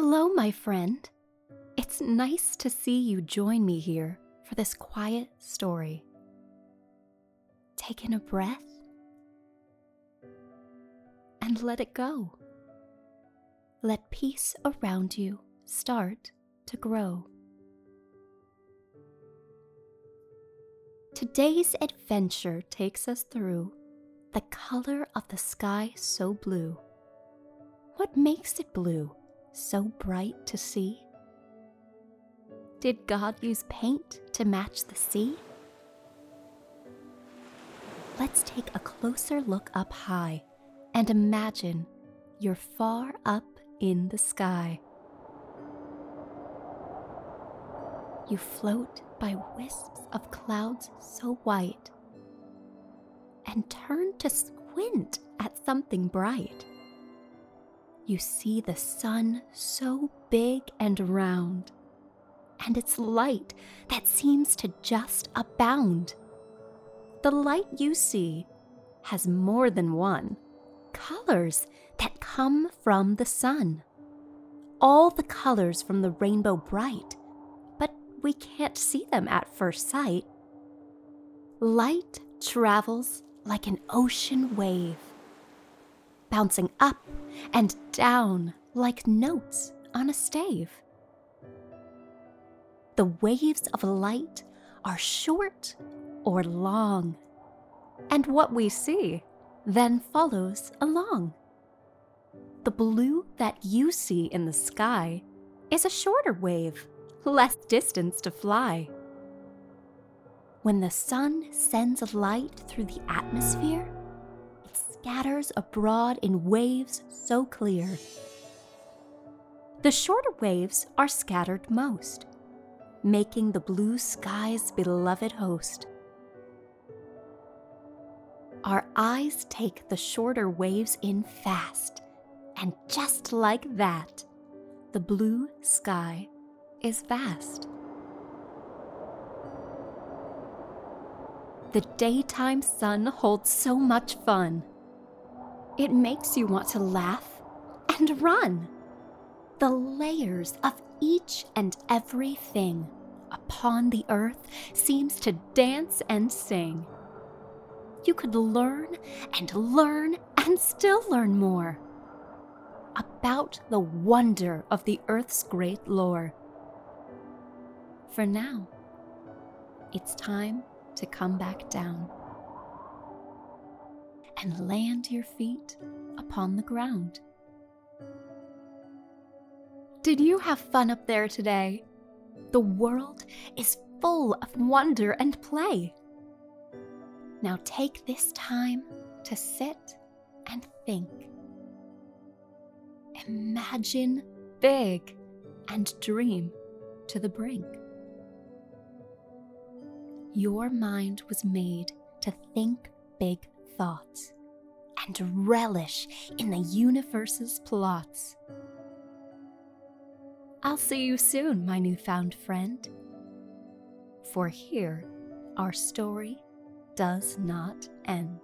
Hello, my friend. It's nice to see you join me here for this quiet story. Take in a breath and let it go. Let peace around you start to grow. Today's adventure takes us through the color of the sky so blue. What makes it blue, so bright to see? Did God use paint to match the sea? Let's take a closer look up high and imagine you're far up in the sky. You float by wisps of clouds so white and turn to squint at something bright. You see the sun so big and round, and its light that seems to just abound. The light you see has more than one colors that come from the sun. All the colors from the rainbow bright, but we can't see them at first sight. Light travels like an ocean wave, bouncing up and down like notes on a stave. The waves of light are short or long, and what we see then follows along. The blue that you see in the sky is a shorter wave, less distance to fly. When the sun sends light through the atmosphere, scatters abroad in waves so clear. The shorter waves are scattered most, making the blue sky's beloved host. Our eyes take the shorter waves in fast, and just like that, the blue sky is vast. The daytime sun holds so much fun. It makes you want to laugh and run. The layers of each and everything upon the earth seems to dance and sing. You could learn and learn and still learn more about the wonder of the earth's great lore. For now, it's time to come back down and land your feet upon the ground. Did you have fun up there today? The world is full of wonder and play. Now take this time to sit and think. Imagine big and dream to the brink. Your mind was made to think big thoughts and relish in the universe's plots. I'll see you soon, my newfound friend. For here, our story does not end.